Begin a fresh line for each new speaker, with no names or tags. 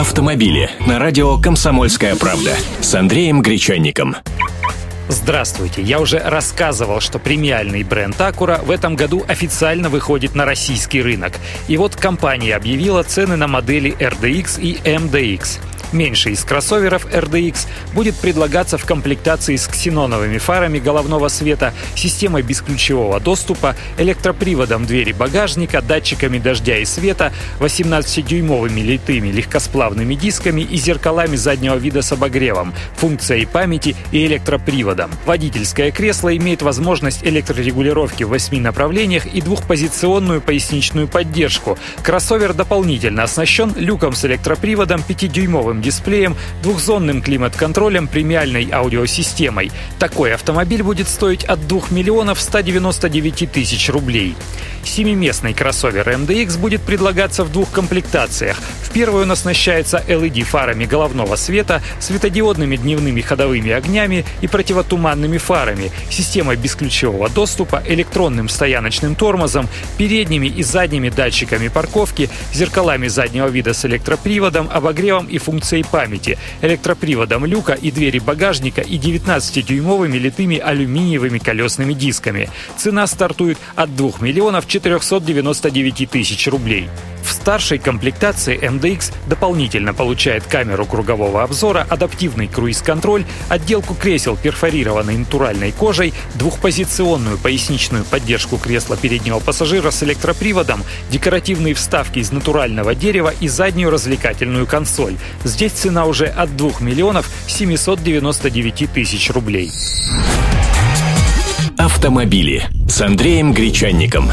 Автомобили на радио «Комсомольская правда» с Андреем Гречанником.
Здравствуйте. Я уже рассказывал, что премиальный бренд Acura в этом году официально выходит на российский рынок. И вот компания объявила цены на модели RDX и MDX. Меньший из кроссоверов RDX будет предлагаться в комплектации с ксеноновыми фарами головного света, системой бесключевого доступа, электроприводом двери багажника, датчиками дождя и света, 18-дюймовыми литыми легкосплавными дисками и зеркалами заднего вида с обогревом, функцией памяти и электроприводом. Водительское кресло имеет возможность электрорегулировки в восьми направлениях и двухпозиционную поясничную поддержку. Кроссовер дополнительно оснащен люком с электроприводом, 5-дюймовым дисплеем, двухзонным климат-контролем, премиальной аудиосистемой. Такой автомобиль будет стоить от 2 миллионов 199 тысяч рублей. Семиместный кроссовер MDX будет предлагаться в двух комплектациях. В первую он оснащается LED-фарами головного света, светодиодными дневными ходовыми огнями и противотуманными фарами, системой бесключевого доступа, электронным стояночным тормозом, передними и задними датчиками парковки, зеркалами заднего вида с электроприводом, обогревом и функцией памяти, электроприводом люка и двери багажника и 19-дюймовыми литыми алюминиевыми колесными дисками. Цена стартует от 2 миллионов 499 тысяч рублей. Старшей комплектации MDX дополнительно получает камеру кругового обзора, адаптивный круиз-контроль, отделку кресел перфорированной натуральной кожей, двухпозиционную поясничную поддержку кресла переднего пассажира с электроприводом, декоративные вставки из натурального дерева и заднюю развлекательную консоль. Здесь цена уже от 2 миллионов 799 тысяч рублей.
Автомобили с Андреем Гречанником.